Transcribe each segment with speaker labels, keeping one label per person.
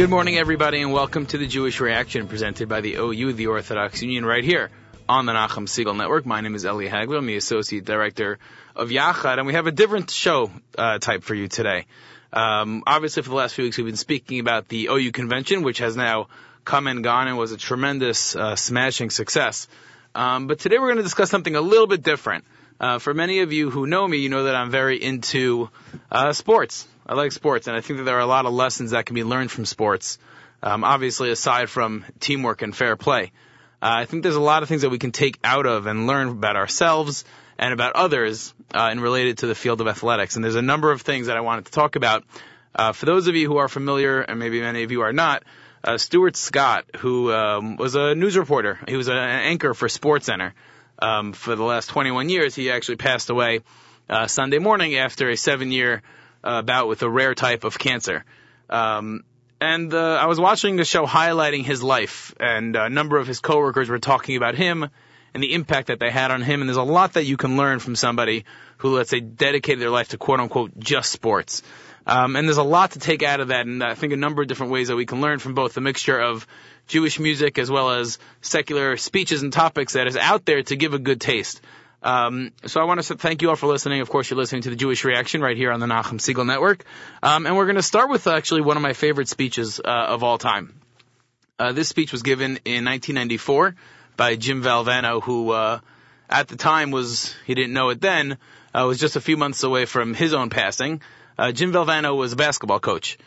Speaker 1: Good morning, everybody, and welcome to the Jewish Reaction presented by the OU, the Orthodox Union, right here on the Nachum Segal Network. My name is Eli Hagler. I'm the Associate Director of Yachad, and we have a different show uh, type for you today. Um, obviously, for the last few weeks, we've been speaking about the OU convention, which has now come and gone and was a tremendous, uh, smashing success. Um, but today we're going to discuss something a little bit different. Uh, for many of you who know me, you know that I'm very into uh, sports. I like sports, and I think that there are a lot of lessons that can be learned from sports. Um, obviously, aside from teamwork and fair play, uh, I think there's a lot of things that we can take out of and learn about ourselves and about others uh, and related to the field of athletics. And there's a number of things that I wanted to talk about. Uh, for those of you who are familiar, and maybe many of you are not, uh, Stuart Scott, who um, was a news reporter, he was an anchor for SportsCenter um, for the last 21 years. He actually passed away uh, Sunday morning after a seven-year uh, bout with a rare type of cancer. Um, and uh, I was watching the show highlighting his life, and a number of his coworkers were talking about him and the impact that they had on him. And there's a lot that you can learn from somebody who, let's say, dedicated their life to quote unquote just sports. Um, and there's a lot to take out of that, and I think a number of different ways that we can learn from both the mixture of Jewish music as well as secular speeches and topics that is out there to give a good taste. Um, so I want to thank you all for listening. Of course, you're listening to the Jewish Reaction right here on the Nachum Segal Network. Um, and we're going to start with actually one of my favorite speeches uh, of all time. Uh, this speech was given in 1994 by Jim Valvano, who uh, at the time was he didn't know it then uh, was just a few months away from his own passing. Uh, Jim Valvano was a basketball coach,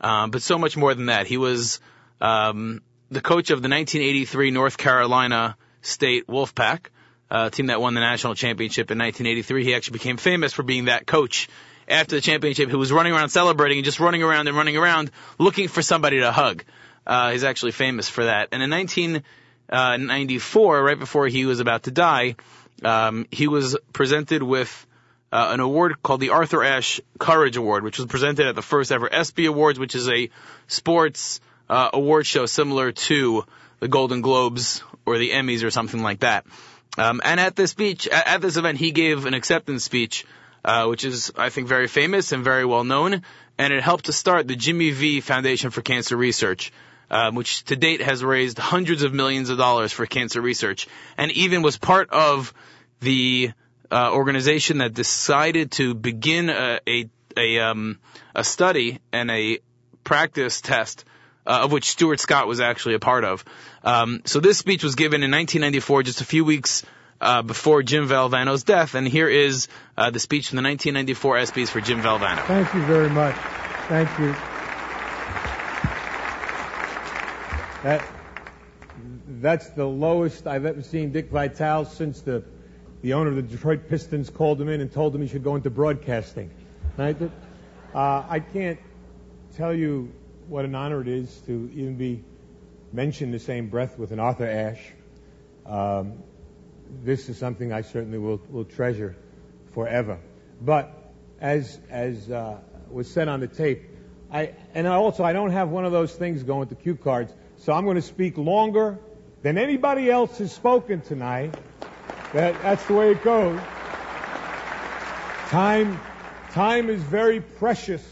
Speaker 1: uh, but so much more than that. He was um, the coach of the 1983 North Carolina State Wolfpack uh, team that won the national championship in 1983. He actually became famous for being that coach after the championship who was running around celebrating and just running around and running around looking for somebody to hug. Uh, he's actually famous for that. And in 1994, uh, right before he was about to die, um, he was presented with uh, an award called the Arthur Ashe Courage Award, which was presented at the first ever ESPY Awards, which is a sports uh, award show similar to the Golden Globes or the Emmys or something like that. Um, and at this speech, at this event, he gave an acceptance speech, uh, which is, I think, very famous and very well known. And it helped to start the Jimmy V Foundation for Cancer Research, um, which to date has raised hundreds of millions of dollars for cancer research, and even was part of the uh, organization that decided to begin a a, a, um, a study and a practice test uh, of which Stuart Scott was actually a part of. Um, so this speech was given in 1994, just a few weeks uh, before Jim Valvano's death, and here is uh, the speech from the 1994 ESPYs for Jim Valvano.
Speaker 2: Thank you very much. Thank you. That that's the lowest I've ever seen Dick Vitale since the the owner of the Detroit Pistons called him in and told him he should go into broadcasting. Right? Uh, I can't tell you what an honor it is to even be mentioned the same breath with an Arthur Ashe. Um, this is something I certainly will, will treasure forever. But as as uh, was said on the tape, I and also I don't have one of those things going to cue cards, so I'm going to speak longer than anybody else has spoken tonight. That that's the way it goes. Time time is very precious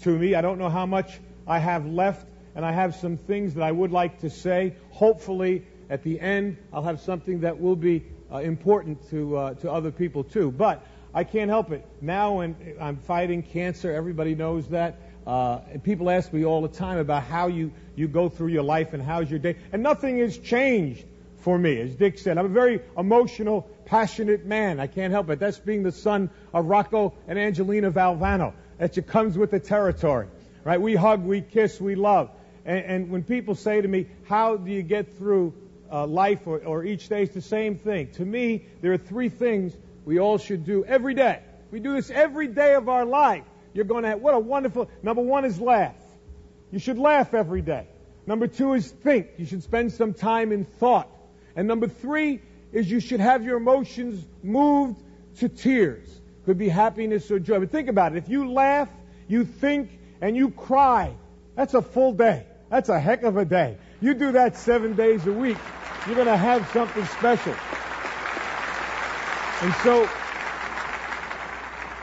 Speaker 2: to me. I don't know how much I have left, and I have some things that I would like to say. Hopefully, at the end, I'll have something that will be uh, important to uh, to other people too. But I can't help it. Now, when I'm fighting cancer, everybody knows that. Uh, and people ask me all the time about how you, you go through your life and how's your day. And nothing has changed for me. As Dick said, I'm a very emotional, passionate man. I can't help it. That's being the son of Rocco and Angelina Valvano. That just comes with the territory right? We hug, we kiss, we love. And, and when people say to me, how do you get through uh, life or, or each day, it's the same thing. To me, there are three things we all should do every day. We do this every day of our life. You're going to have, what a wonderful, number one is laugh. You should laugh every day. Number two is think. You should spend some time in thought. And number three is you should have your emotions moved to tears. Could be happiness or joy. But think about it. If you laugh, you think, and you cry, that's a full day. That's a heck of a day. You do that seven days a week, you're going to have something special. And so,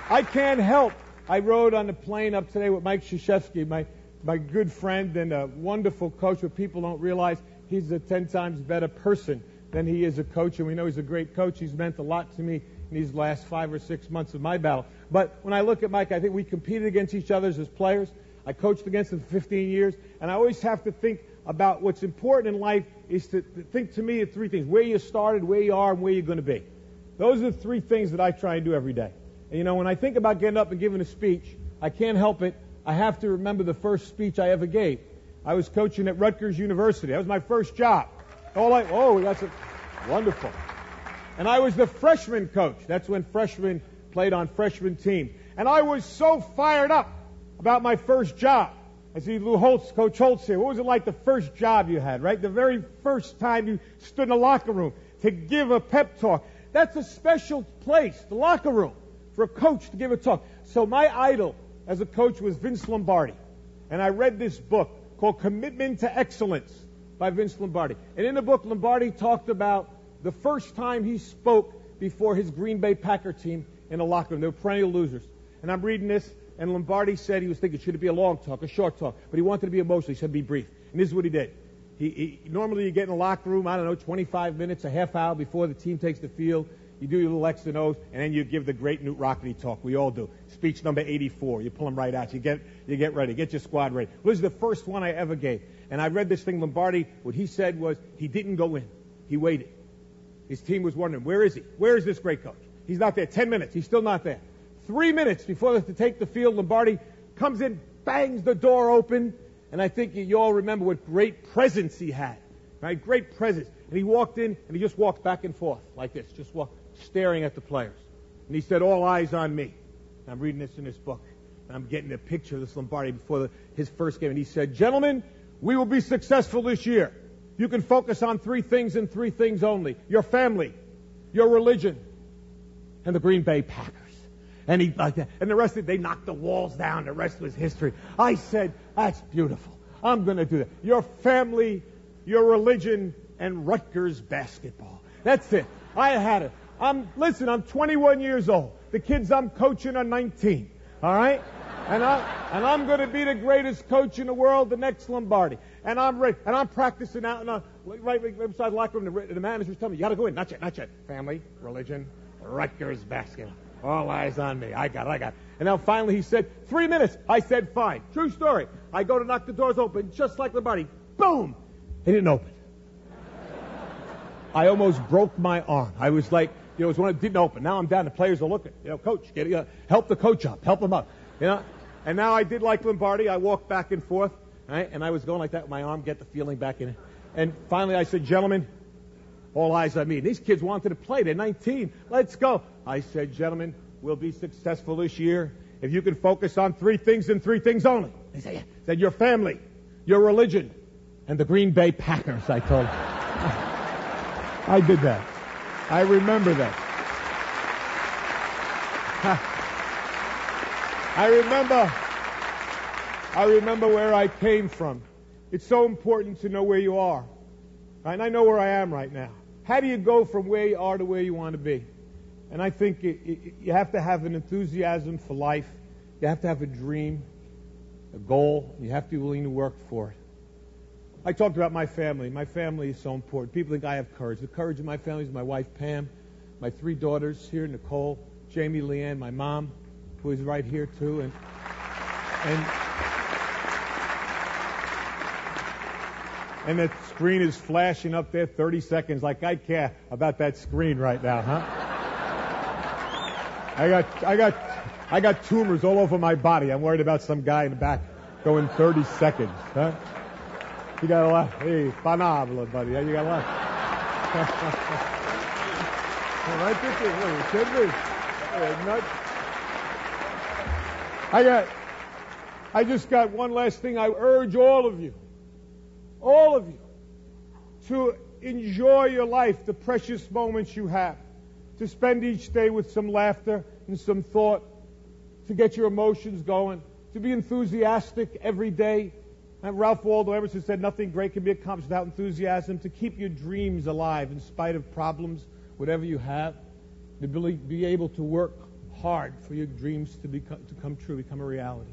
Speaker 2: I can't help. I rode on the plane up today with Mike Krzyzewski, my my good friend and a wonderful coach, but people don't realize he's a 10 times better person than he is a coach, and we know he's a great coach. He's meant a lot to me these last five or six months of my battle. But when I look at Mike, I think we competed against each other as players. I coached against him for 15 years, and I always have to think about what's important in life is to think to me of three things: where you started, where you are, and where you're going to be. Those are the three things that I try and do every day. And you know, when I think about getting up and giving a speech, I can't help it. I have to remember the first speech I ever gave. I was coaching at Rutgers University. That was my first job. All like, oh, that's a, wonderful. And I was the freshman coach. That's when freshmen played on freshman teams. And I was so fired up about my first job. I see Lou Holtz, Coach Holtz here. What was it like the first job you had, right? The very first time you stood in the locker room to give a pep talk. That's a special place, the locker room, for a coach to give a talk. So my idol as a coach was Vince Lombardi. And I read this book called Commitment to Excellence by Vince Lombardi. And in the book, Lombardi talked about the first time he spoke before his Green Bay Packer team in a locker room. They were perennial losers. And I'm reading this, and Lombardi said he was thinking, should it be a long talk, a short talk? But he wanted to be emotional. He said, be brief. And this is what he did. He, he, normally you get in the locker room, I don't know, 25 minutes, a half hour before the team takes the field. You do your little X and O's, and then you give the great Knute Rockne talk. We all do. Speech number 84. You pull them right out. You get, you get ready. Get your squad ready. Well, this is the first one I ever gave. And I read this thing, Lombardi, what he said was he didn't go in. He waited. His team was wondering, where is he? Where is this great coach? He's not there. Ten minutes. He's still not there. Three minutes before they take the field, Lombardi comes in, bangs the door open, and I think you all remember what great presence he had. Right? Great presence. And he walked in and he just walked back and forth like this, just walk, staring at the players. And he said, All eyes on me. And I'm reading this in this book. And I'm getting a picture of this Lombardi before the, his first game. And he said, Gentlemen, we will be successful this year. You can focus on three things and three things only your family, your religion, and the Green Bay Packers. And he like that. And the rest of it, they knocked the walls down. The rest was history. I said, That's beautiful. I'm going to do that. Your family, your religion, and Rutgers basketball. That's it. I had it. I'm listen, I'm 21 years old. The kids I'm coaching are 19. All right? And, I, I'm going to be the greatest coach in the world, the next Lombardi. And I'm. And I'm practicing out in a, right, right beside the locker room. The, the manager's telling me, you got to go in. Not yet, not yet. Family, religion, Rutgers basketball. All eyes on me. I got it, I got it. And now finally he said, three minutes. I said, fine. True story. I go to knock the doors open, just like Lombardi. Boom! They didn't open. I almost broke my arm. I was like, you know, it was it didn't open. Now I'm down. The players are looking. You know, coach, get, uh, help the coach up. Help him up. You know, and now I did like Lombardi. I walked back and forth, right? And I was going like that with my arm, get the feeling back in it. And finally I said, gentlemen, all eyes on me. These kids wanted to play. They're 19. Let's go. I said, gentlemen, we'll be successful this year if you can focus on three things and three things only. They said, yeah. said your family, your religion, and the Green Bay Packers, I told them. I did that. I remember that. I remember, I remember where I came from. It's so important to know where you are. Right? And I know where I am right now. How do you go from where you are to where you want to be? And I think it, it, you have to have an enthusiasm for life. You have to have a dream, a goal. You have to be willing to work for it. I talked about my family. My family is so important. People think I have courage. The courage of my family is my wife, Pam, my three daughters here, Nicole, Jamie, Leanne, my mom, who is right here too, and and and the screen is flashing up there 30 seconds. Like I care about that screen right now, huh? I got I got I got tumors all over my body. I'm worried about some guy in the back going 30 seconds, huh? You got a lot. Hey, panabla, buddy. You got a lot. right there. Kidding me? I got. I just got one last thing. I urge all of you, all of you, to enjoy your life, the precious moments you have, to spend each day with some laughter and some thought, to get your emotions going, to be enthusiastic every day, and Ralph Waldo Emerson said, Nothing great can be accomplished without enthusiasm. To keep your dreams alive in spite of problems, whatever you have, to be able to work hard for your dreams to, become, to come true, become a reality.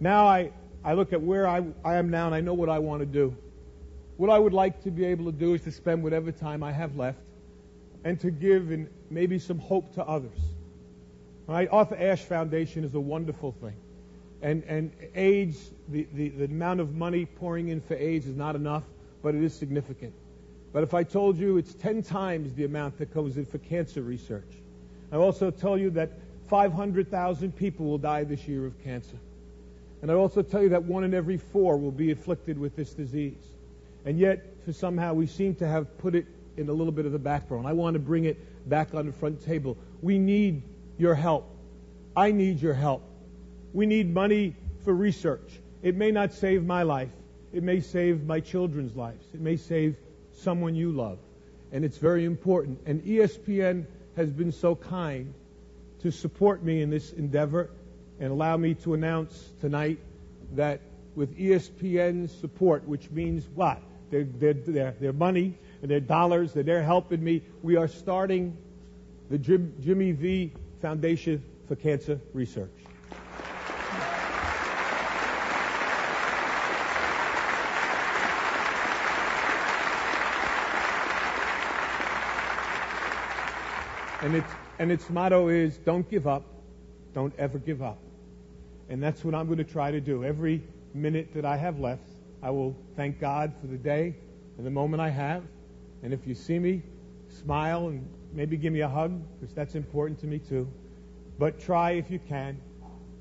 Speaker 2: Now I I look at where I, I am now and I know what I want to do. What I would like to be able to do is to spend whatever time I have left and to give and maybe some hope to others. Right? Arthur Ashe Foundation is a wonderful thing. And, and AIDS, the, the, the amount of money pouring in for AIDS is not enough, but it is significant. But if I told you it's 10 times the amount that comes in for cancer research, I also tell you that 500,000 people will die this year of cancer. And I also tell you that one in every four will be afflicted with this disease. And yet, for somehow, we seem to have put it in a little bit of the background. I want to bring it back on the front table. We need your help. I need your help. We need money for research. It may not save my life. It may save my children's lives. It may save someone you love. And it's very important. And ESPN has been so kind to support me in this endeavor and allow me to announce tonight that with ESPN's support, which means what? Their, their, their, their money and their dollars, that they're helping me, we are starting the Jim, Jimmy V Foundation for Cancer Research. And its, and its motto is don't give up, don't ever give up. And that's what I'm going to try to do. Every minute that I have left, I will thank God for the day and the moment I have. And if you see me, smile and maybe give me a hug, because that's important to me too. But try, if you can,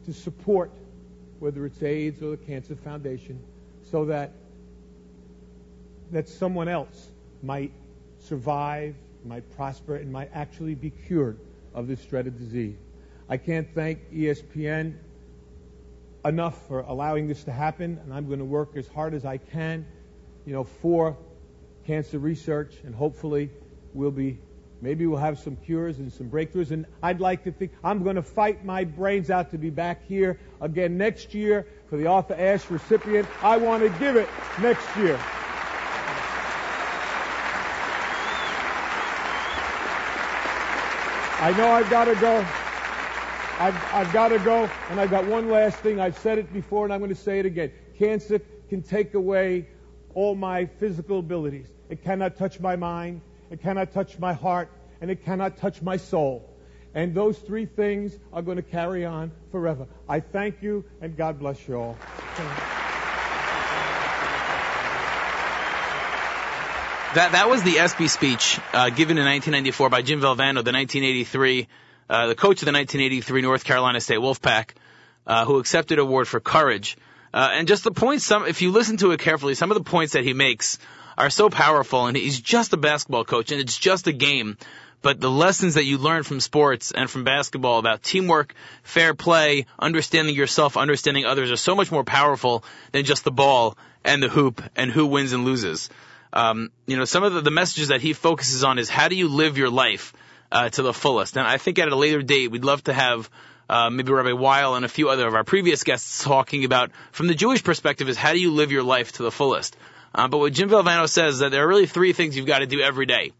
Speaker 2: to support whether it's AIDS or the Cancer Foundation so that that someone else might survive might prosper, and might actually be cured of this dreaded disease. I can't thank ESPN enough for allowing this to happen, and I'm going to work as hard as I can, you know, for cancer research, and hopefully we'll be, maybe we'll have some cures and some breakthroughs. And I'd like to think I'm going to fight my brains out to be back here again next year for the Arthur Ashe recipient. I want to give it next year. I know I've got to go. I've, I've got to go. And I've got one last thing. I've said it before and I'm going to say it again. Cancer can take away all my physical abilities. It cannot touch my mind. It cannot touch my heart. And it cannot touch my soul. And those three things are going to carry on forever. I thank you and God bless you all.
Speaker 1: That that was the ESPY speech uh, given in 1994 by Jim Valvano, the 1983, uh, the coach of the 1983 North Carolina State Wolfpack, uh, who accepted award for courage. Uh, and just the points, some if you listen to it carefully, some of the points that he makes are so powerful. And he's just a basketball coach, and it's just a game. But the lessons that you learn from sports and from basketball about teamwork, fair play, understanding yourself, understanding others are so much more powerful than just the ball and the hoop and who wins and loses um, you know, some of the, the, messages that he focuses on is how do you live your life uh, to the fullest. And I think at a later date, we'd love to have uh, maybe Rabbi Weil and a few other of our previous guests talking about from the Jewish perspective is how do you live your life to the fullest. Uh, but what Jim Valvano says is that there are really three things you've got to do every day.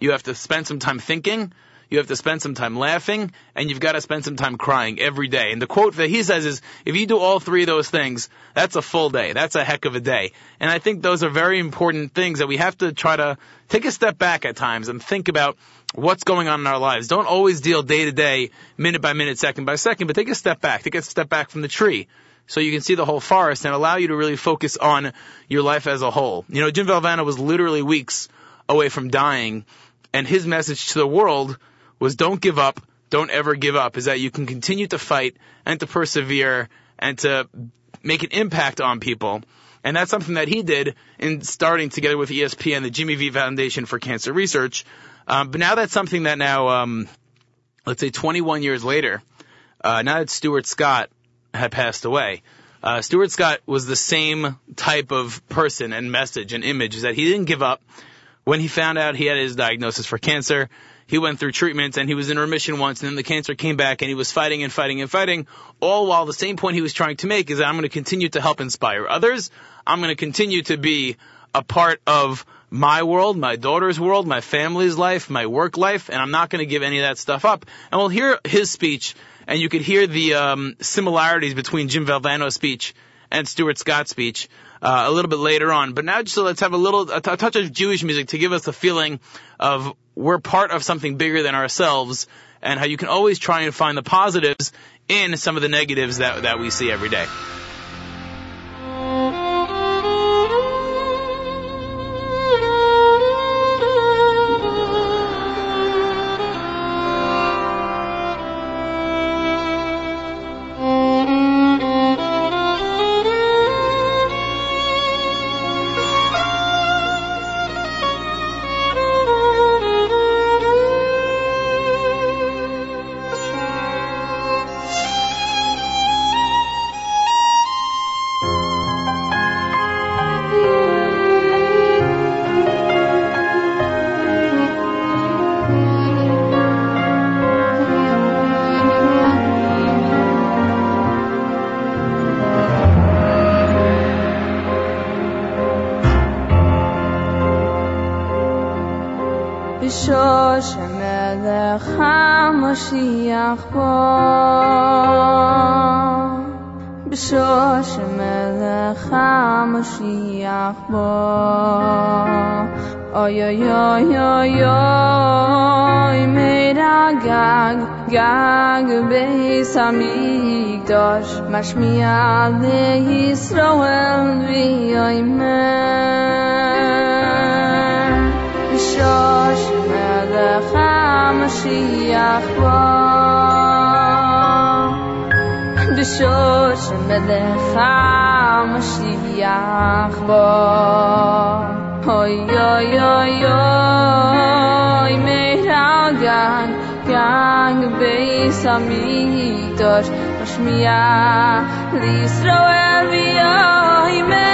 Speaker 1: You have to spend some time thinking, you have to spend some time laughing, and you've got to spend some time crying every day. And the quote that he says is, if you do all three of those things, that's a full day. That's a heck of a day. And I think those are very important things that we have to try to take a step back at times and think about what's going on in our lives. Don't always deal day to day, minute by minute, second by second, but take a step back. Take a step back from the tree so you can see the whole forest and allow you to really focus on your life as a whole. You know, Jim Valvano was literally weeks away from dying, and his message to the world was don't give up, don't ever give up, is that you can continue to fight and to persevere and to make an impact on people. And that's something that he did in starting together with ESPN, the Jimmy V Foundation for Cancer Research. Um, but now that's something that now, um, let's say 21 years later, uh, now that Stuart Scott had passed away, uh, Stuart Scott was the same type of person and message and image is that he didn't give up. When he found out he had his diagnosis for cancer, he went through treatment and he was in remission once and then the cancer came back and he was fighting and fighting and fighting, all while the same point he was trying to make is that I'm going to continue to help inspire others. I'm going to continue to be a part of my world, my daughter's world, my family's life, my work life, and I'm not going to give any of that stuff up. And we'll hear his speech, and you could hear the um, similarities between Jim Valvano's speech and Stuart Scott's speech uh, a little bit later on. But now, just so let's have a little a, t- a touch of Jewish music to give us the feeling of we're part of something bigger than ourselves, and how you can always try and find the positives in some of the negatives that that we see every day.
Speaker 3: משמיע לישראל ויאמר שוש מלך המשיח בוא בשוש מלך המשיח בוא אוי אוי אוי אוי מרגן גג בייס משמיע לישראל ויאמר הנובים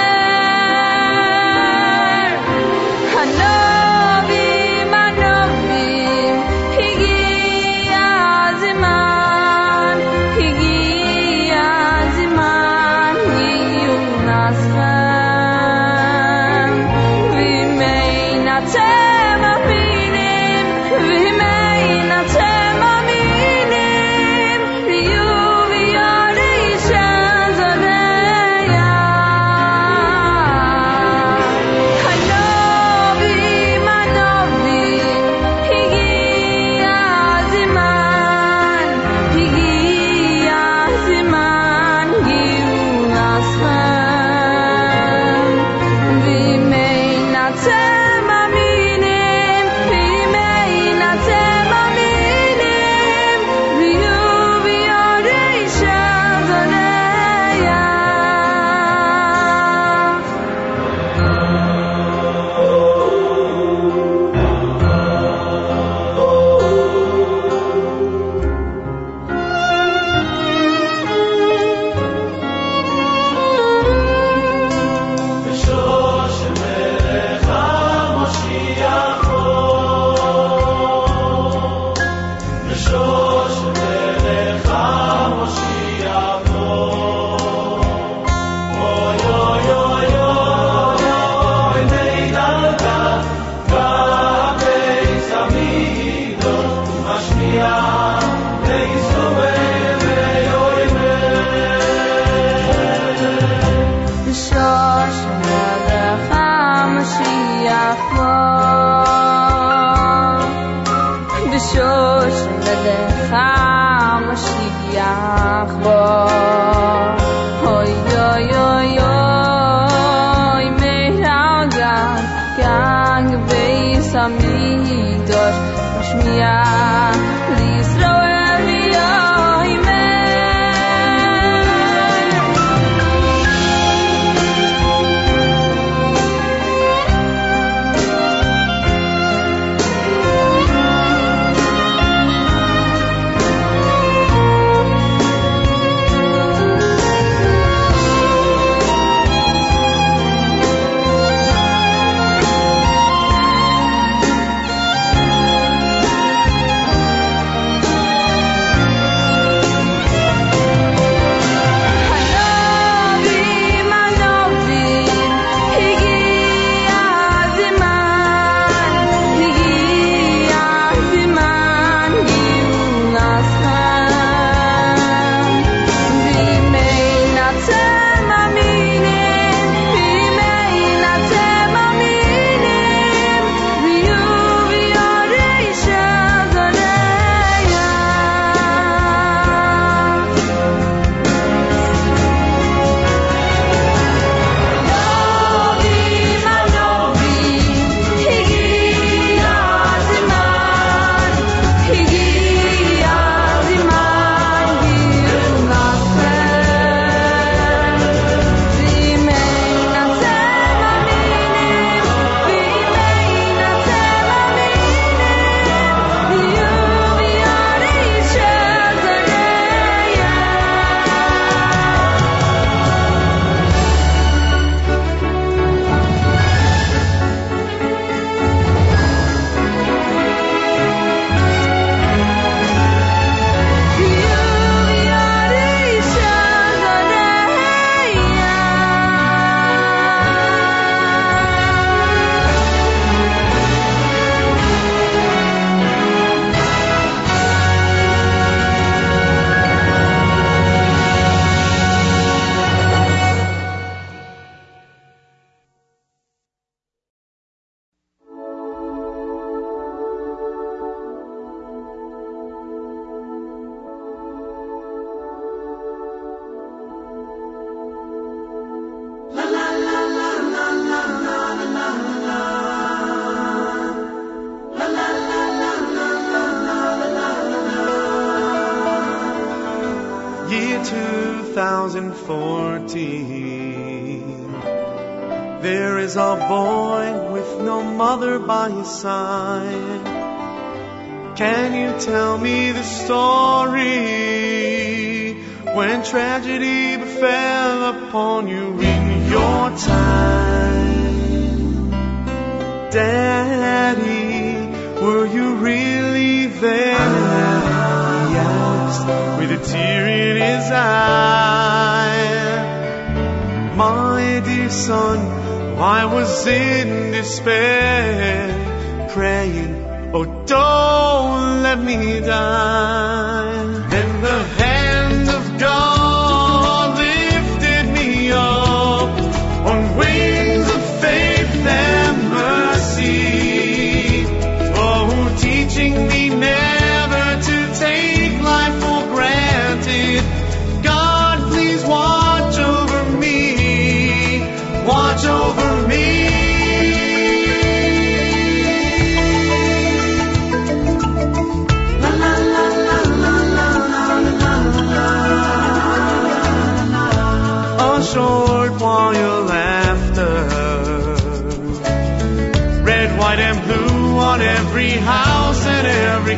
Speaker 4: I was in despair, praying, oh, don't let me die.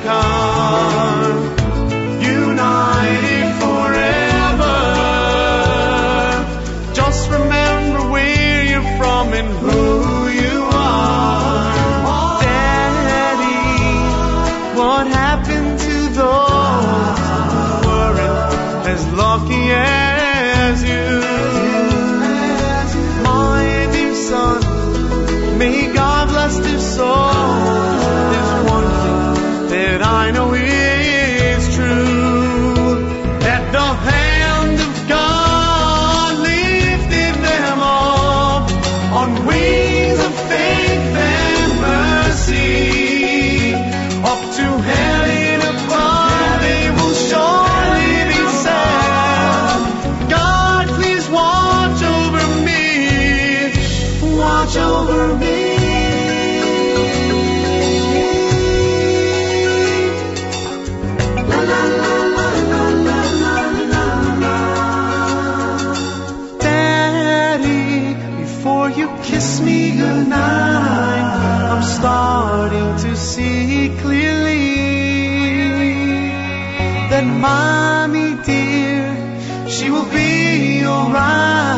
Speaker 4: come. kiss me goodnight. I'm starting to see clearly that mommy dear, she will be alright.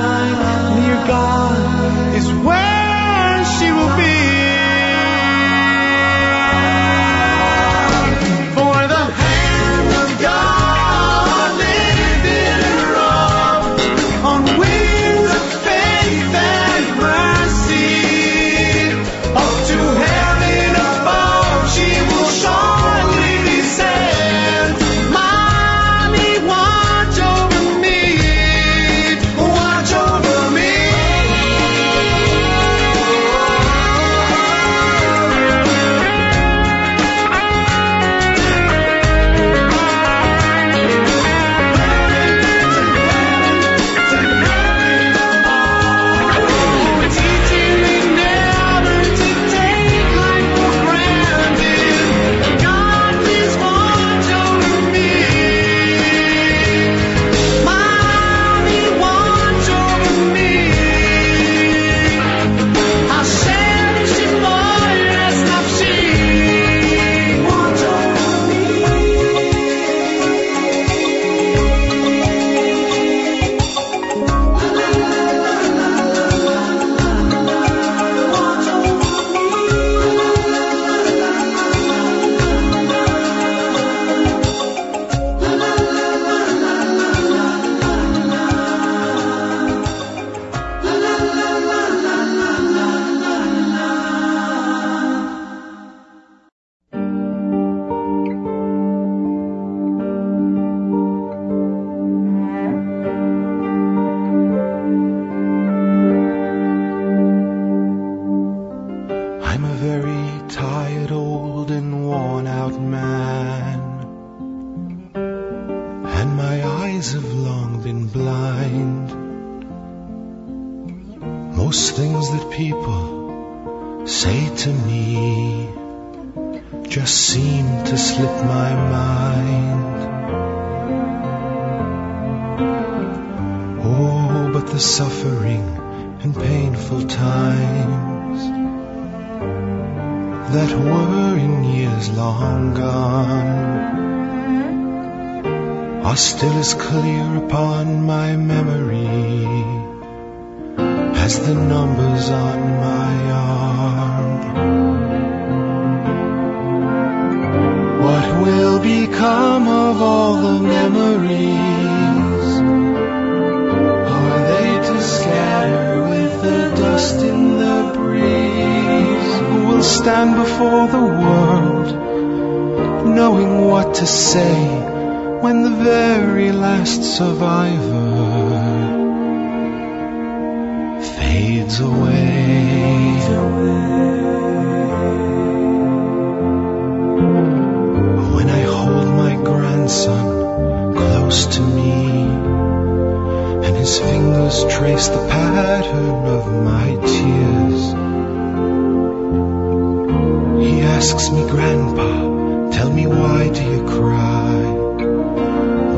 Speaker 5: Cry?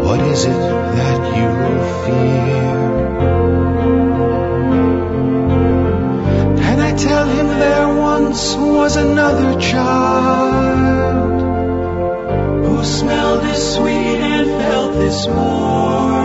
Speaker 5: What is it that you fear? And I tell him there once was another child who smelled as sweet and felt this warm.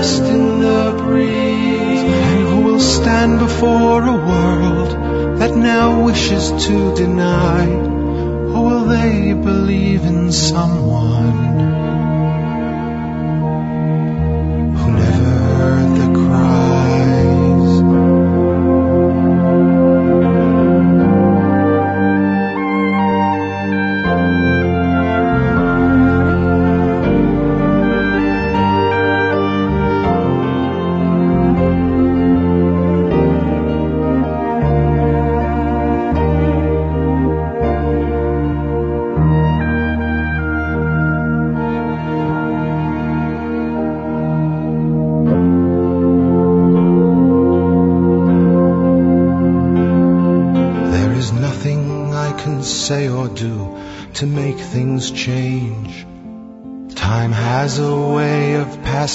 Speaker 5: Dust in the breeze? And who will stand before a world that now wishes to deny? Or will they believe in someone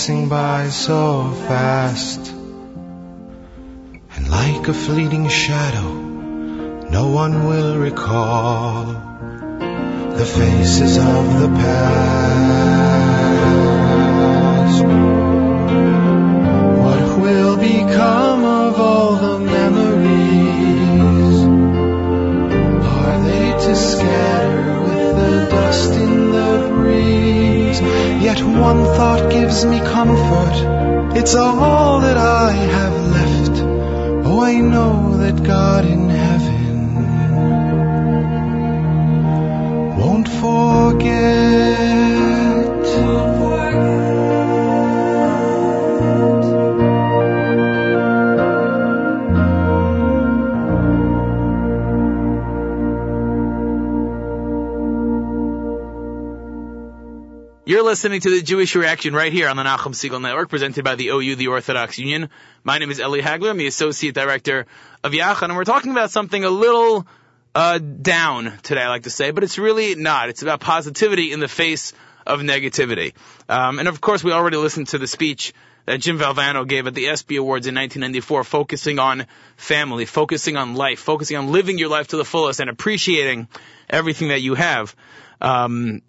Speaker 5: passing by so fast. And like a fleeting shadow, no one will recall the faces of the past. What will become of all the memories? Are they to scatter with the dust in? Yet one thought gives me comfort. It's all that I have left. Oh, I know that God in heaven won't forget.
Speaker 1: Listening to the Jewish Reaction right here on the Nachum Segal Network, presented by the OU, the Orthodox Union. My name is Eli Hagler. I'm the Associate Director of Yachad, and we're talking about something a little uh, down today, I like to say, but it's really not. It's about positivity in the face of negativity. Um, and of course, we already listened to the speech that Jim Valvano gave at the ESPY Awards in 1994, focusing on family, focusing on life, focusing on living your life to the fullest and appreciating everything that you have. Um,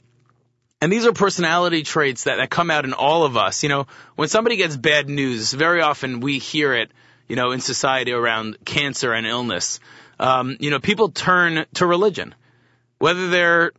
Speaker 1: and these are personality traits that, that come out in all of us. You know, when somebody gets bad news, very often we hear it, you know, in society around cancer and illness. Um, you know, people turn to religion. Whether they're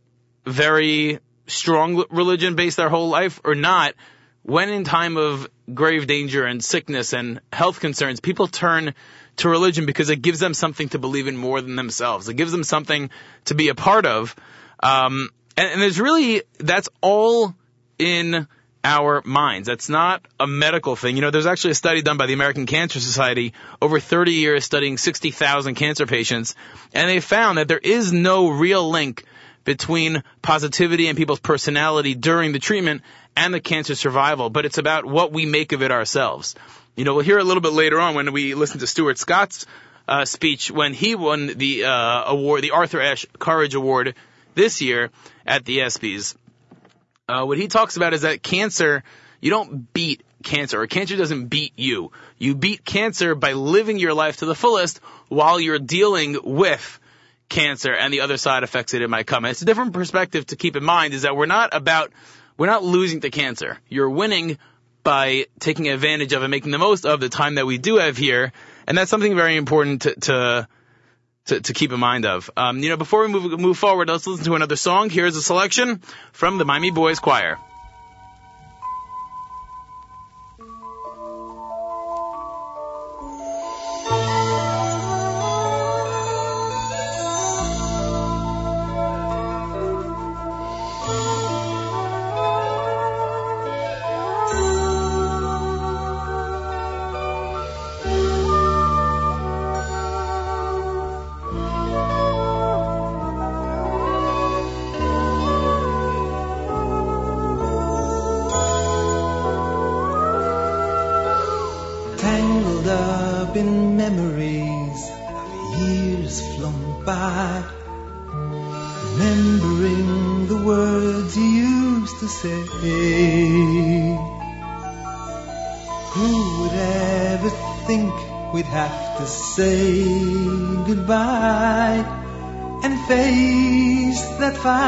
Speaker 1: very strong religion based their whole life or not, when in time of grave danger and sickness and health concerns, people turn to religion because it gives them something to believe in more than themselves. It gives them something to be a part of. Um, and, and there's really, that's all in our minds. That's not a medical thing. You know, there's actually a study done by the American Cancer Society over 30 years studying 60,000 cancer patients, and they found that there is no real link between positivity and people's personality during the treatment and the cancer survival, but it's about what we make of it ourselves. You know, we'll hear a little bit later on when we listen to Stuart Scott's uh, speech when he won the uh, award, the Arthur Ashe Courage Award this year at the ESPYS. Uh, what he talks about is that cancer, you don't beat cancer, or cancer doesn't beat you. You beat cancer by living your life to the fullest while you're dealing with cancer and the other side effects that it might come. And it's a different perspective to keep in mind is that we're not about, we're not losing to cancer. You're winning by taking advantage of and making the most of the time that we do have here. And that's something very important to, to to, to keep in mind of. Um, you know, before we move move forward, let's listen to another song. Here's a selection from the Miami Boys Choir.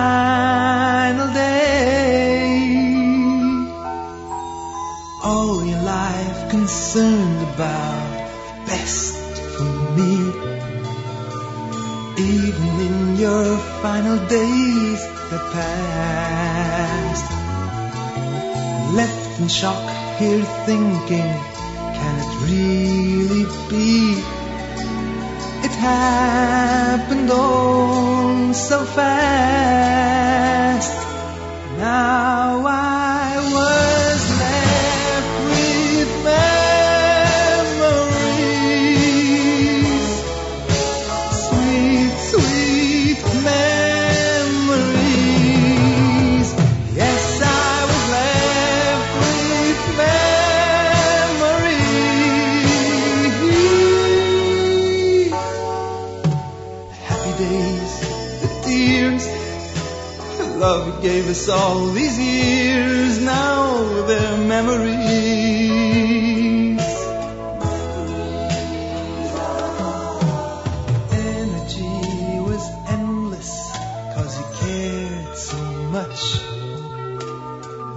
Speaker 5: Final day? all your life concerned about best for me. Even in your final days that passed, left in shock here thinking, can it really be? Happened all so fast. Now I gave us all these years, now they're memories. Energy was endless, cause you cared so much.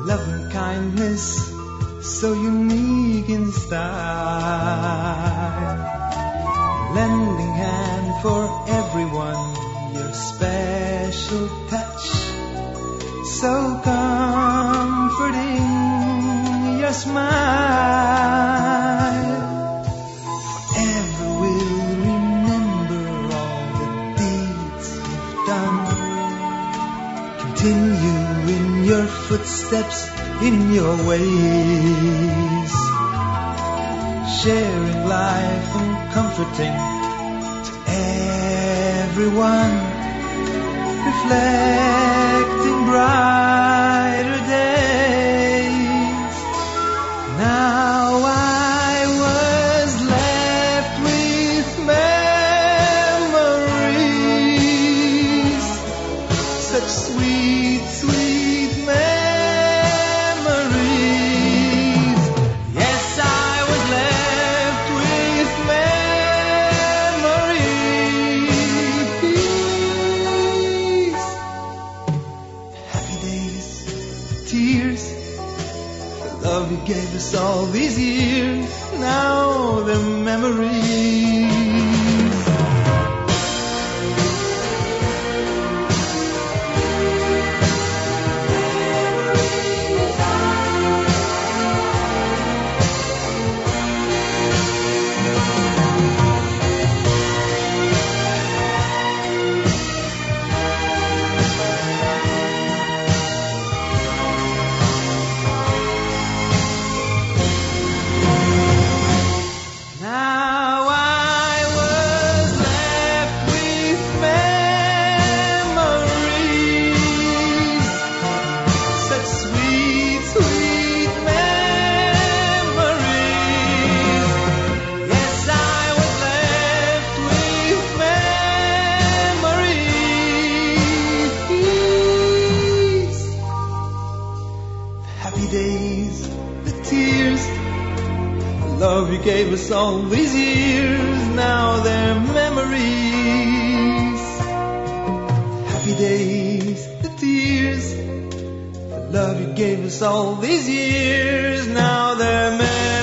Speaker 5: Love and kindness, so unique in style. Footsteps, in your ways. Sharing life and comforting to everyone reflecting brighter all these years, now the memories.
Speaker 6: us all these years, now they're memories. Happy days, the tears, the love you gave us all these years, now they're memories.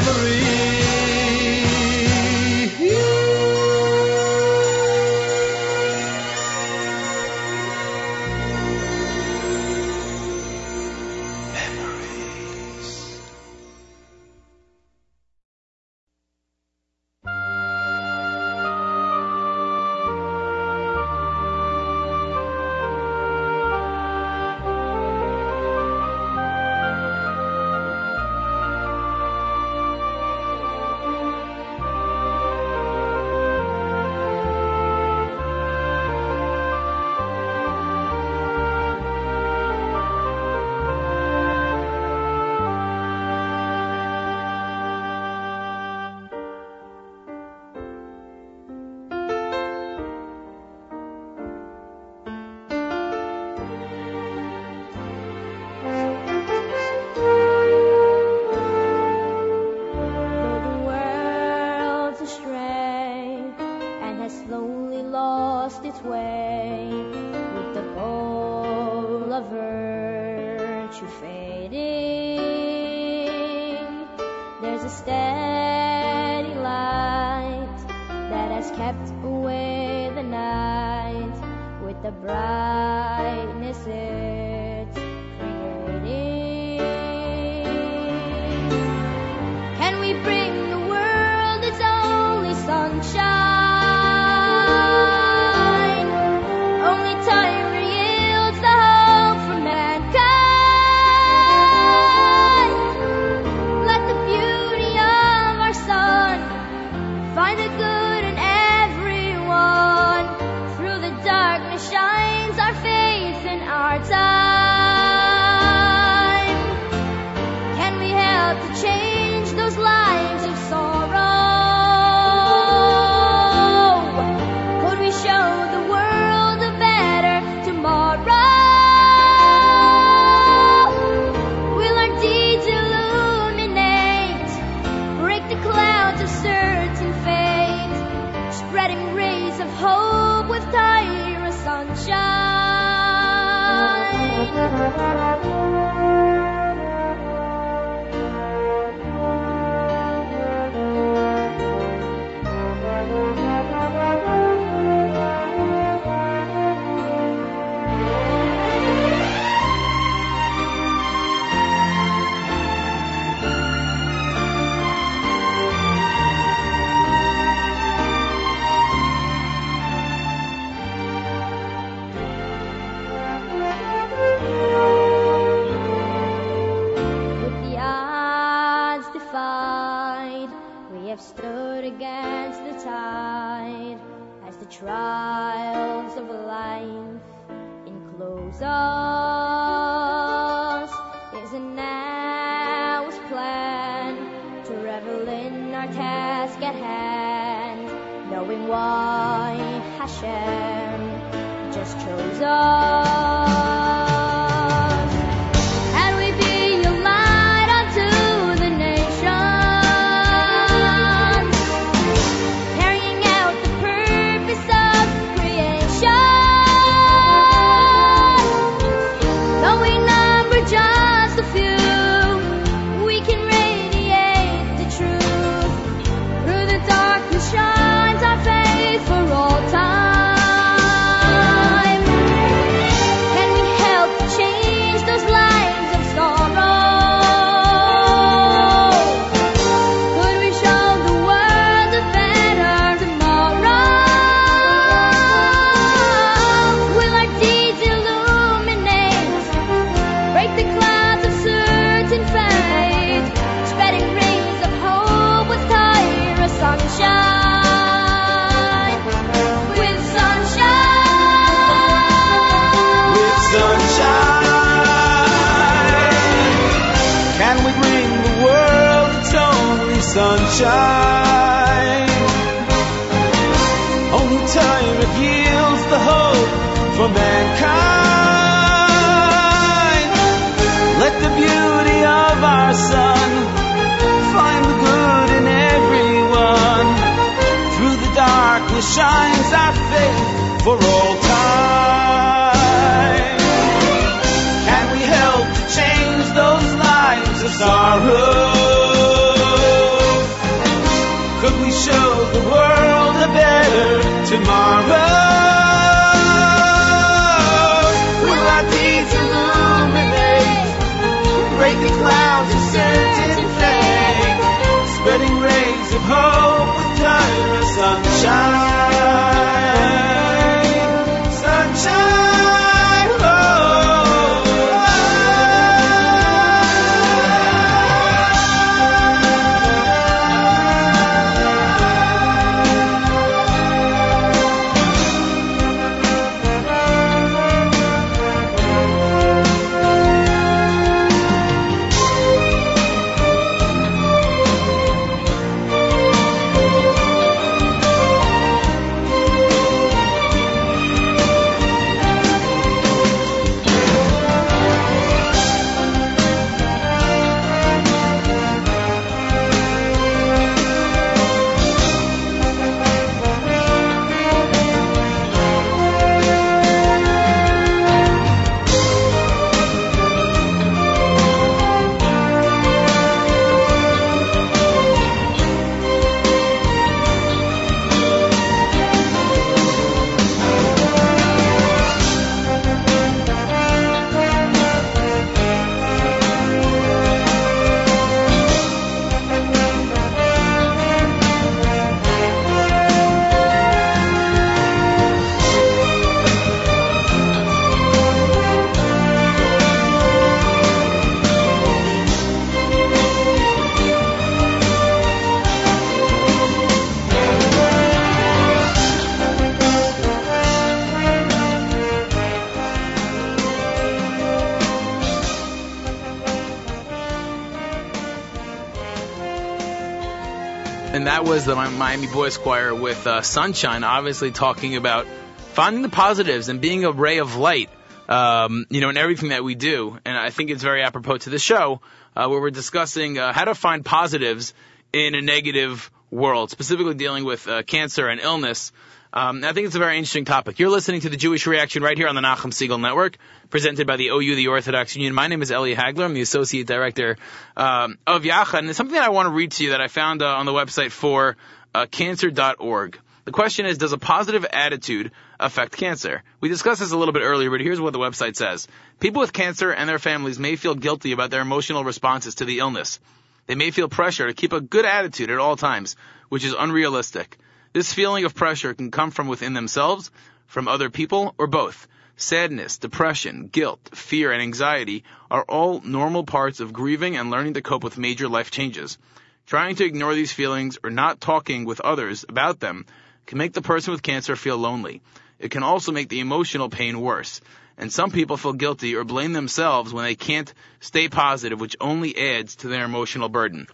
Speaker 1: Was the Mi- Miami Boys Choir with uh, Sunshine, obviously talking about finding the positives and being a ray of light, um, you know, in everything that we do. And I think it's very apropos to the show, uh, where we're discussing uh, how to find positives in a negative world, specifically dealing with uh, cancer and illness. Um, I think it's a very interesting topic. You're listening to the Jewish Reaction right here on the Nachum Segal Network, presented by the OU, the Orthodox Union. My name is Eli Hagler. I'm the Associate Director um, of Yachad, and it's something that I want to read to you that I found uh, on the website for uh, cancer.org. The question is, does a positive attitude affect cancer? We discussed this a little bit earlier, but here's what the website says. People with cancer and their families may feel guilty about their emotional responses to the illness. They may feel pressure to keep a good attitude at all times, which is unrealistic. This feeling of pressure can come from within themselves, from other people, or both. Sadness, depression, guilt, fear, and anxiety are all normal parts of grieving and learning to cope with major life changes. Trying to ignore these feelings or not talking with others about them can make the person with cancer feel lonely. It can also make the emotional pain worse. And some people feel guilty or blame themselves when they can't stay positive, which only adds to their emotional burden.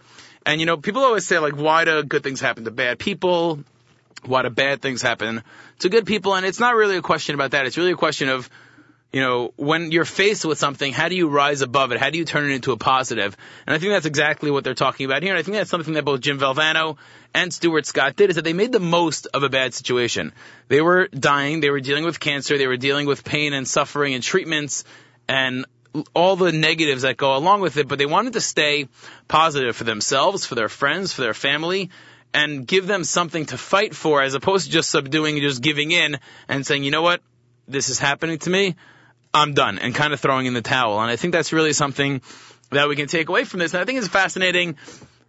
Speaker 1: And you know, people always say like, why do good things happen to bad people? Why do bad things happen to good people? And it's not really a question about that. It's really a question of, you know, when you're faced with something, how do you rise above it? How do you turn it into a positive? And I think that's exactly what they're talking about here. And I think that's something that both Jim Valvano and Stuart Scott did is that they made the most of a bad situation. They were dying. They were dealing with cancer. They were dealing with pain and suffering and treatments and all the negatives that go along with it, but they wanted to stay positive for themselves, for their friends, for their family, and give them something to fight for as opposed to just subduing just giving in and saying, you know what, this is happening to me, I'm done, and kind of throwing in the towel. And I think that's really something that we can take away from this. And I think it's a fascinating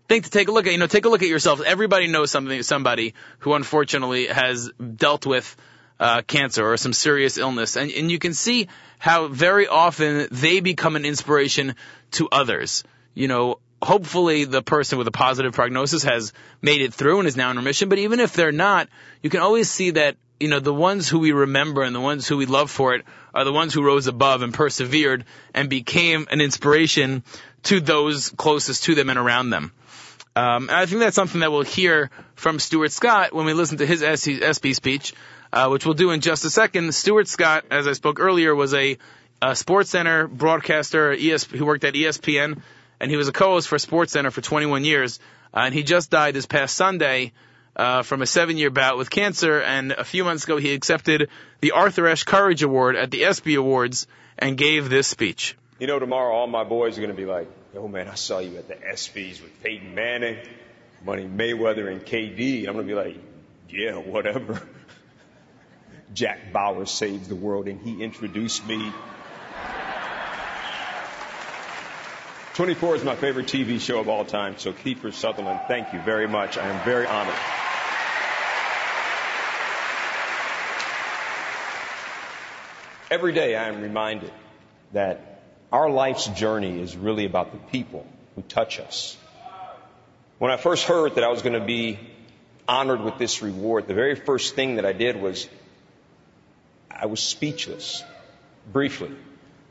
Speaker 1: thing to take a look at. You know, take a look at yourself. Everybody knows something, somebody who unfortunately has dealt with uh, cancer or some serious illness, and, and you can see how very often they become an inspiration to others. You know, hopefully the person with a positive prognosis has made it through and is now in remission. But even if they're not, you can always see that, you know, the ones who we remember and the ones who we love for it are the ones who rose above and persevered and became an inspiration to those closest to them and around them. Um, and I think that's something that we'll hear from Stuart Scott when we listen to his ESPY speech, uh, which we'll do in just a second. Stuart Scott, as I spoke earlier, was a, a Sports Center broadcaster. ES, he worked at ESPN and he was a co-host for SportsCenter for 21 years. Uh, and he just died this past Sunday uh, from a seven-year bout with cancer, and a few months ago he accepted the Arthur Ashe Courage Award at the ESPY Awards and gave this speech.
Speaker 7: You know, tomorrow all my boys are going to be like, "Oh man, I saw you at the ESPYS with Peyton Manning, Money Mayweather, and KD." I'm going to be like, "Yeah, whatever." Jack Bauer saved the world, and he introduced me. 24 is my favorite TV show of all time, so Kiefer Sutherland, thank you very much. I am very honored. Every day I am reminded that our life's journey is really about the people who touch us. When I first heard that I was going to be honored with this reward, the very first thing that I did was I was speechless, briefly.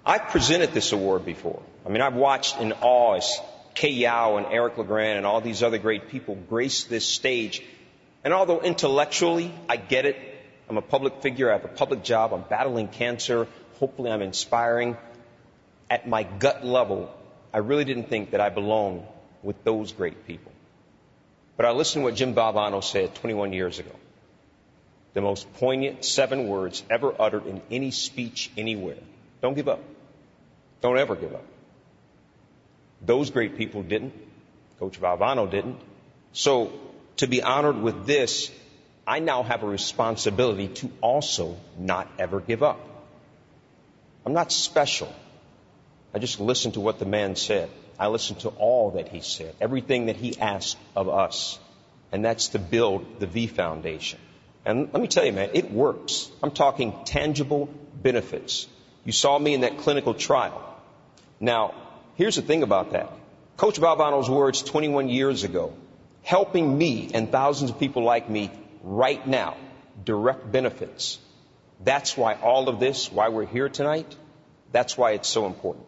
Speaker 7: I've presented this award before. I mean, I've watched in awe as Kay Yow and Eric LeGrand and all these other great people grace this stage. And although intellectually I get it, I'm a public figure, I have a public job, I'm battling cancer, hopefully I'm inspiring. At my gut level, I really didn't think that I belonged with those great people. But I listened to what Jim Valvano said 21 years ago. The most poignant seven words ever uttered in any speech anywhere. Don't give up. Don't ever give up. Those great people didn't. Coach Valvano didn't. So to be honored with this, I now have a responsibility to also not ever give up. I'm not special. I just listened to what the man said. I listened to all that he said, everything that he asked of us. And that's to build the V Foundation. And let me tell you, man, it works. I'm talking tangible benefits. You saw me in that clinical trial. Now, here's the thing about that. Coach Valvano's words 21 years ago, helping me and thousands of people like me right now, direct benefits. That's why all of this, why we're here tonight, that's why it's so important.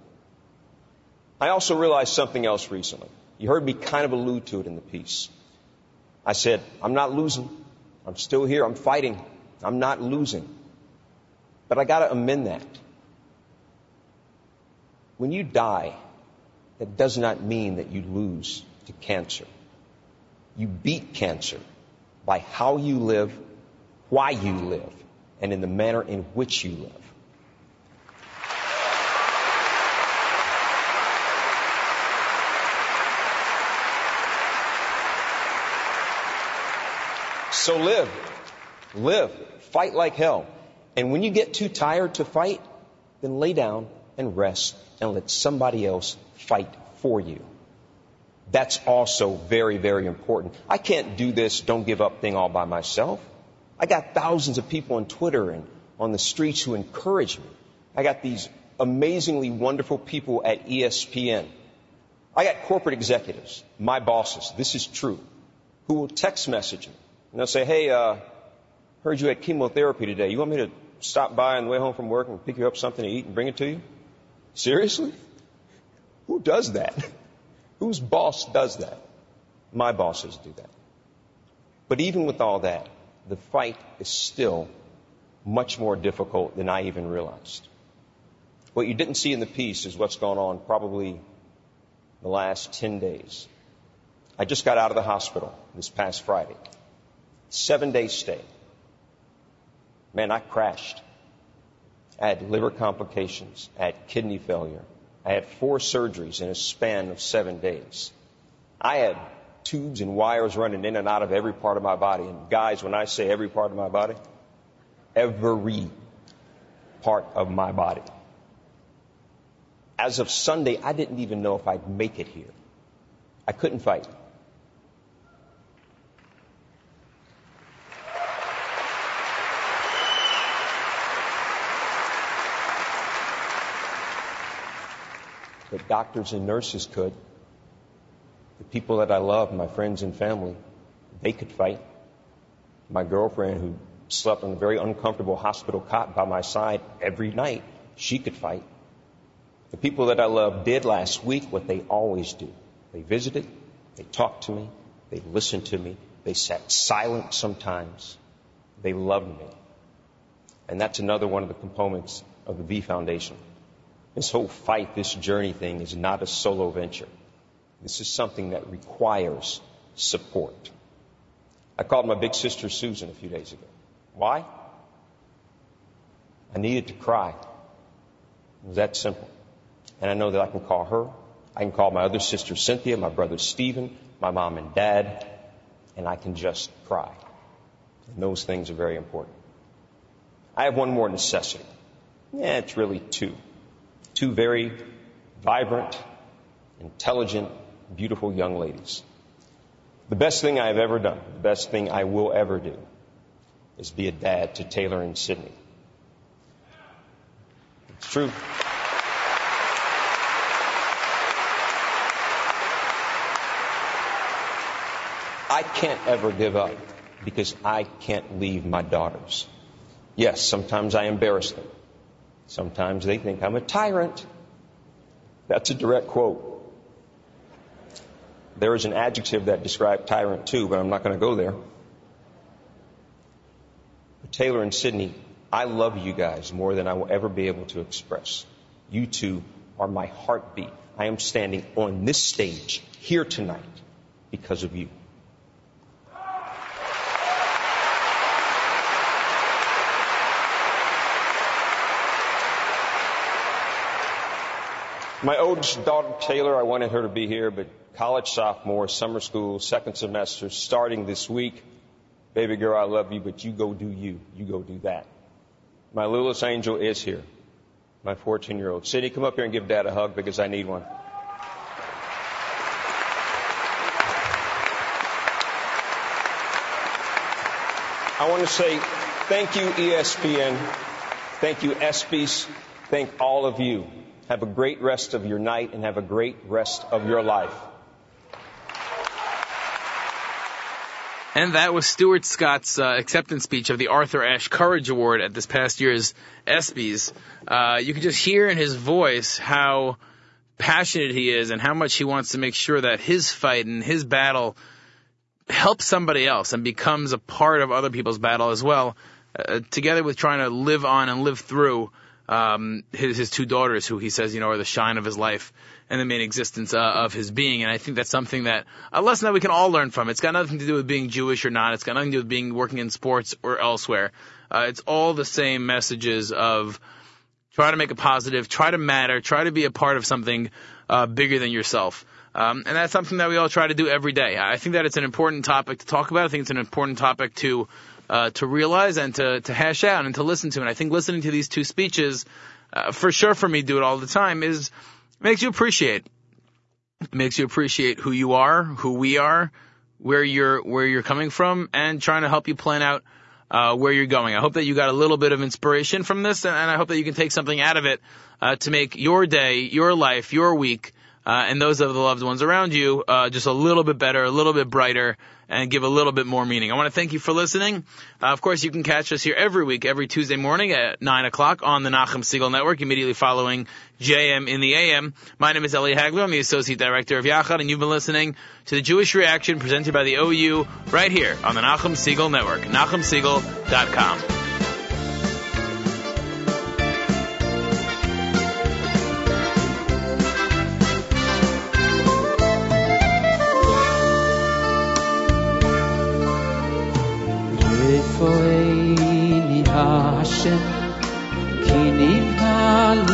Speaker 7: I also realized something else recently. You heard me kind of allude to it in the piece. I said, I'm not losing. I'm still here. I'm fighting. I'm not losing. But I got to amend that. When you die, that does not mean that you lose to cancer. You beat cancer by how you live, why you live, and in the manner in which you live. So live. Live. Fight like hell. And when you get too tired to fight, then lay down and rest and let somebody else fight for you. That's also very, very important. I can't do this don't give up thing all by myself. I got thousands of people on Twitter and on the streets who encourage me. I got these amazingly wonderful people at ESPN. I got corporate executives, my bosses, this is true, who will text message me. And they'll say, hey, uh, heard you had chemotherapy today. You want me to stop by on the way home from work and pick you up something to eat and bring it to you? Seriously? Who does that? Whose boss does that? My bosses do that. But even with all that, the fight is still much more difficult than I even realized. What you didn't see in the piece is what's gone on probably the last 10 days. I just got out of the hospital this past Friday. Seven day stay. Man, I crashed. I had liver complications. I had kidney failure. I had four surgeries in a span of seven days. I had tubes and wires running in and out of every part of my body. And guys, when I say every part of my body, every part of my body. As of Sunday, I didn't even know if I'd make it here. I couldn't fight. But doctors and nurses could. The people that I love, my friends and family, they could fight. My girlfriend, who slept on a very uncomfortable hospital cot by my side every night, she could fight. The people that I love did last week what they always do. They visited, they talked to me, they listened to me, they sat silent sometimes, they loved me. And that's another one of the components of the V Foundation. This whole fight, this journey thing is not a solo venture. This is something that requires support. I called my big sister Susan a few days ago. Why? I needed to cry. It was that simple. And I know that I can call her. I can call my other sister Cynthia, my brother Stephen, my mom and dad, and I can just cry. And those things are very important. I have one more necessity. Yeah, it's really two. Two very vibrant, intelligent, beautiful young ladies. The best thing I have ever done, the best thing I will ever do, is be a dad to Taylor and Sydney. It's true. I can't ever give up because I can't leave my daughters. Yes, sometimes I embarrass them. Sometimes they think I'm a tyrant. That's a direct quote. There is an adjective that describes tyrant too, but I'm not going to go there. But Taylor and Sydney, I love you guys more than I will ever be able to express. You two are my heartbeat. I am standing on this stage here tonight because of you. My oldest daughter, Taylor, I wanted her to be here, but college sophomore, summer school, second semester, starting this week. Baby girl, I love you, but you go do you. You go do that. My littlest angel is here. My 14 year old. Sydney, come up here and give dad a hug because I need one. I want to say thank you, ESPN. Thank you, ESPYs. Thank all of you. Have a great rest of your night and have a great rest of your life.
Speaker 1: And that was Stuart Scott's uh, acceptance speech of the Arthur Ashe Courage Award at this past year's ESPYs. Uh, you can just hear in his voice how passionate he is and how much he wants to make sure that his fight and his battle helps somebody else and becomes a part of other people's battle as well, uh, together with trying to live on and live through um, his, his two daughters, who he says, you know, are the shine of his life and the main existence uh, of his being. And I think that's something that a lesson that we can all learn from. It's got nothing to do with being Jewish or not. It's got nothing to do with being working in sports or elsewhere. Uh, it's all the same messages of try to make a positive, try to matter, try to be a part of something uh, bigger than yourself. Um, and that's something that we all try to do every day. I think that it's an important topic to talk about. I think it's an important topic to uh, to realize and to, to hash out and to listen to. And I think listening to these two speeches, uh, for sure for me, do it all the time, is makes you appreciate. Makes you appreciate who you are, who we are, where you're where you're coming from, and trying to help you plan out uh, where you're going. I hope that you got a little bit of inspiration from this, and I hope that you can take something out of it uh, to make your day, your life, your week, uh, and those of the loved ones around you uh, just a little bit better, a little bit brighter, and give a little bit more meaning. I want to thank you for listening. Uh, of course, you can catch us here every week, every Tuesday morning at 9 o'clock on the Nachum Segal Network, immediately following JM in the AM. My name is Eli Hagler. I'm the Associate Director of Yachad, and you've been listening to the Jewish Reaction presented by the OU right here on the Nachum Siegel Network,
Speaker 8: NachumSegal.com.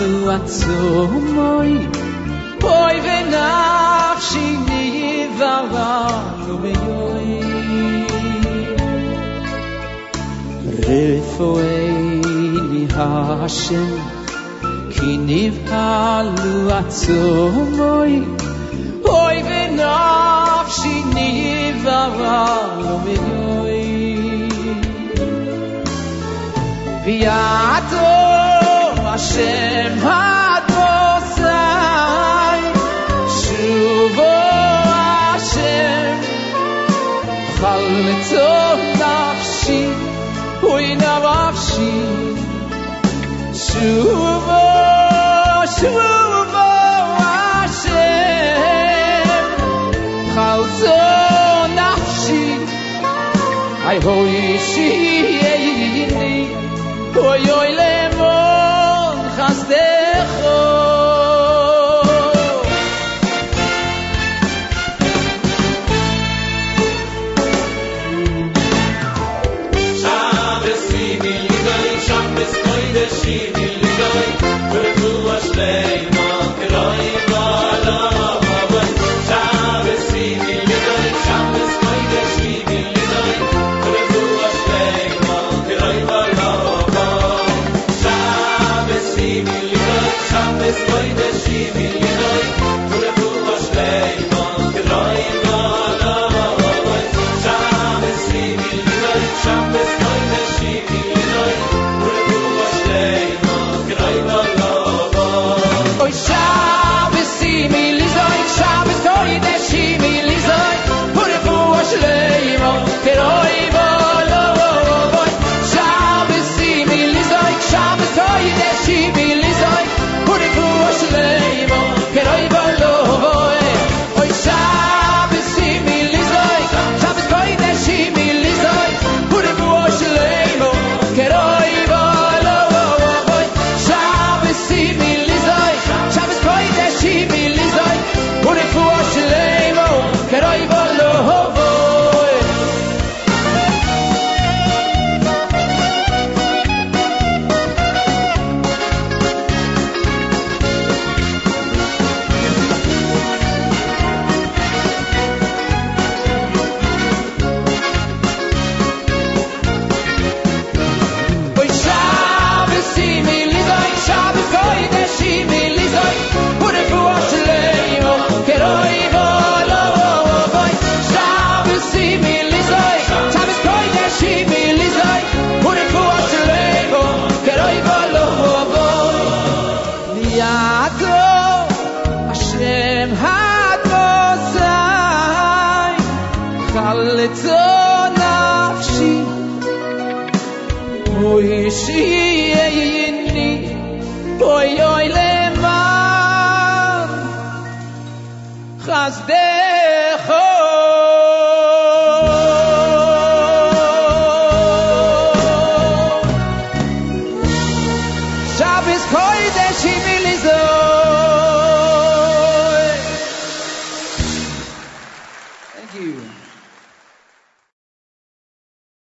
Speaker 8: zu zu moi poi venach shi ni vava zu be yoi refoei hashem ki ni halu zu moi poi venach shi ni vava zu be yoi Viator Hashem you, Shuvo Hashem. Chalto Nafshi Uina Nafshi Shuvo Shuvo Hashem. Chalto Nafshi. Ay hoi shi yei yini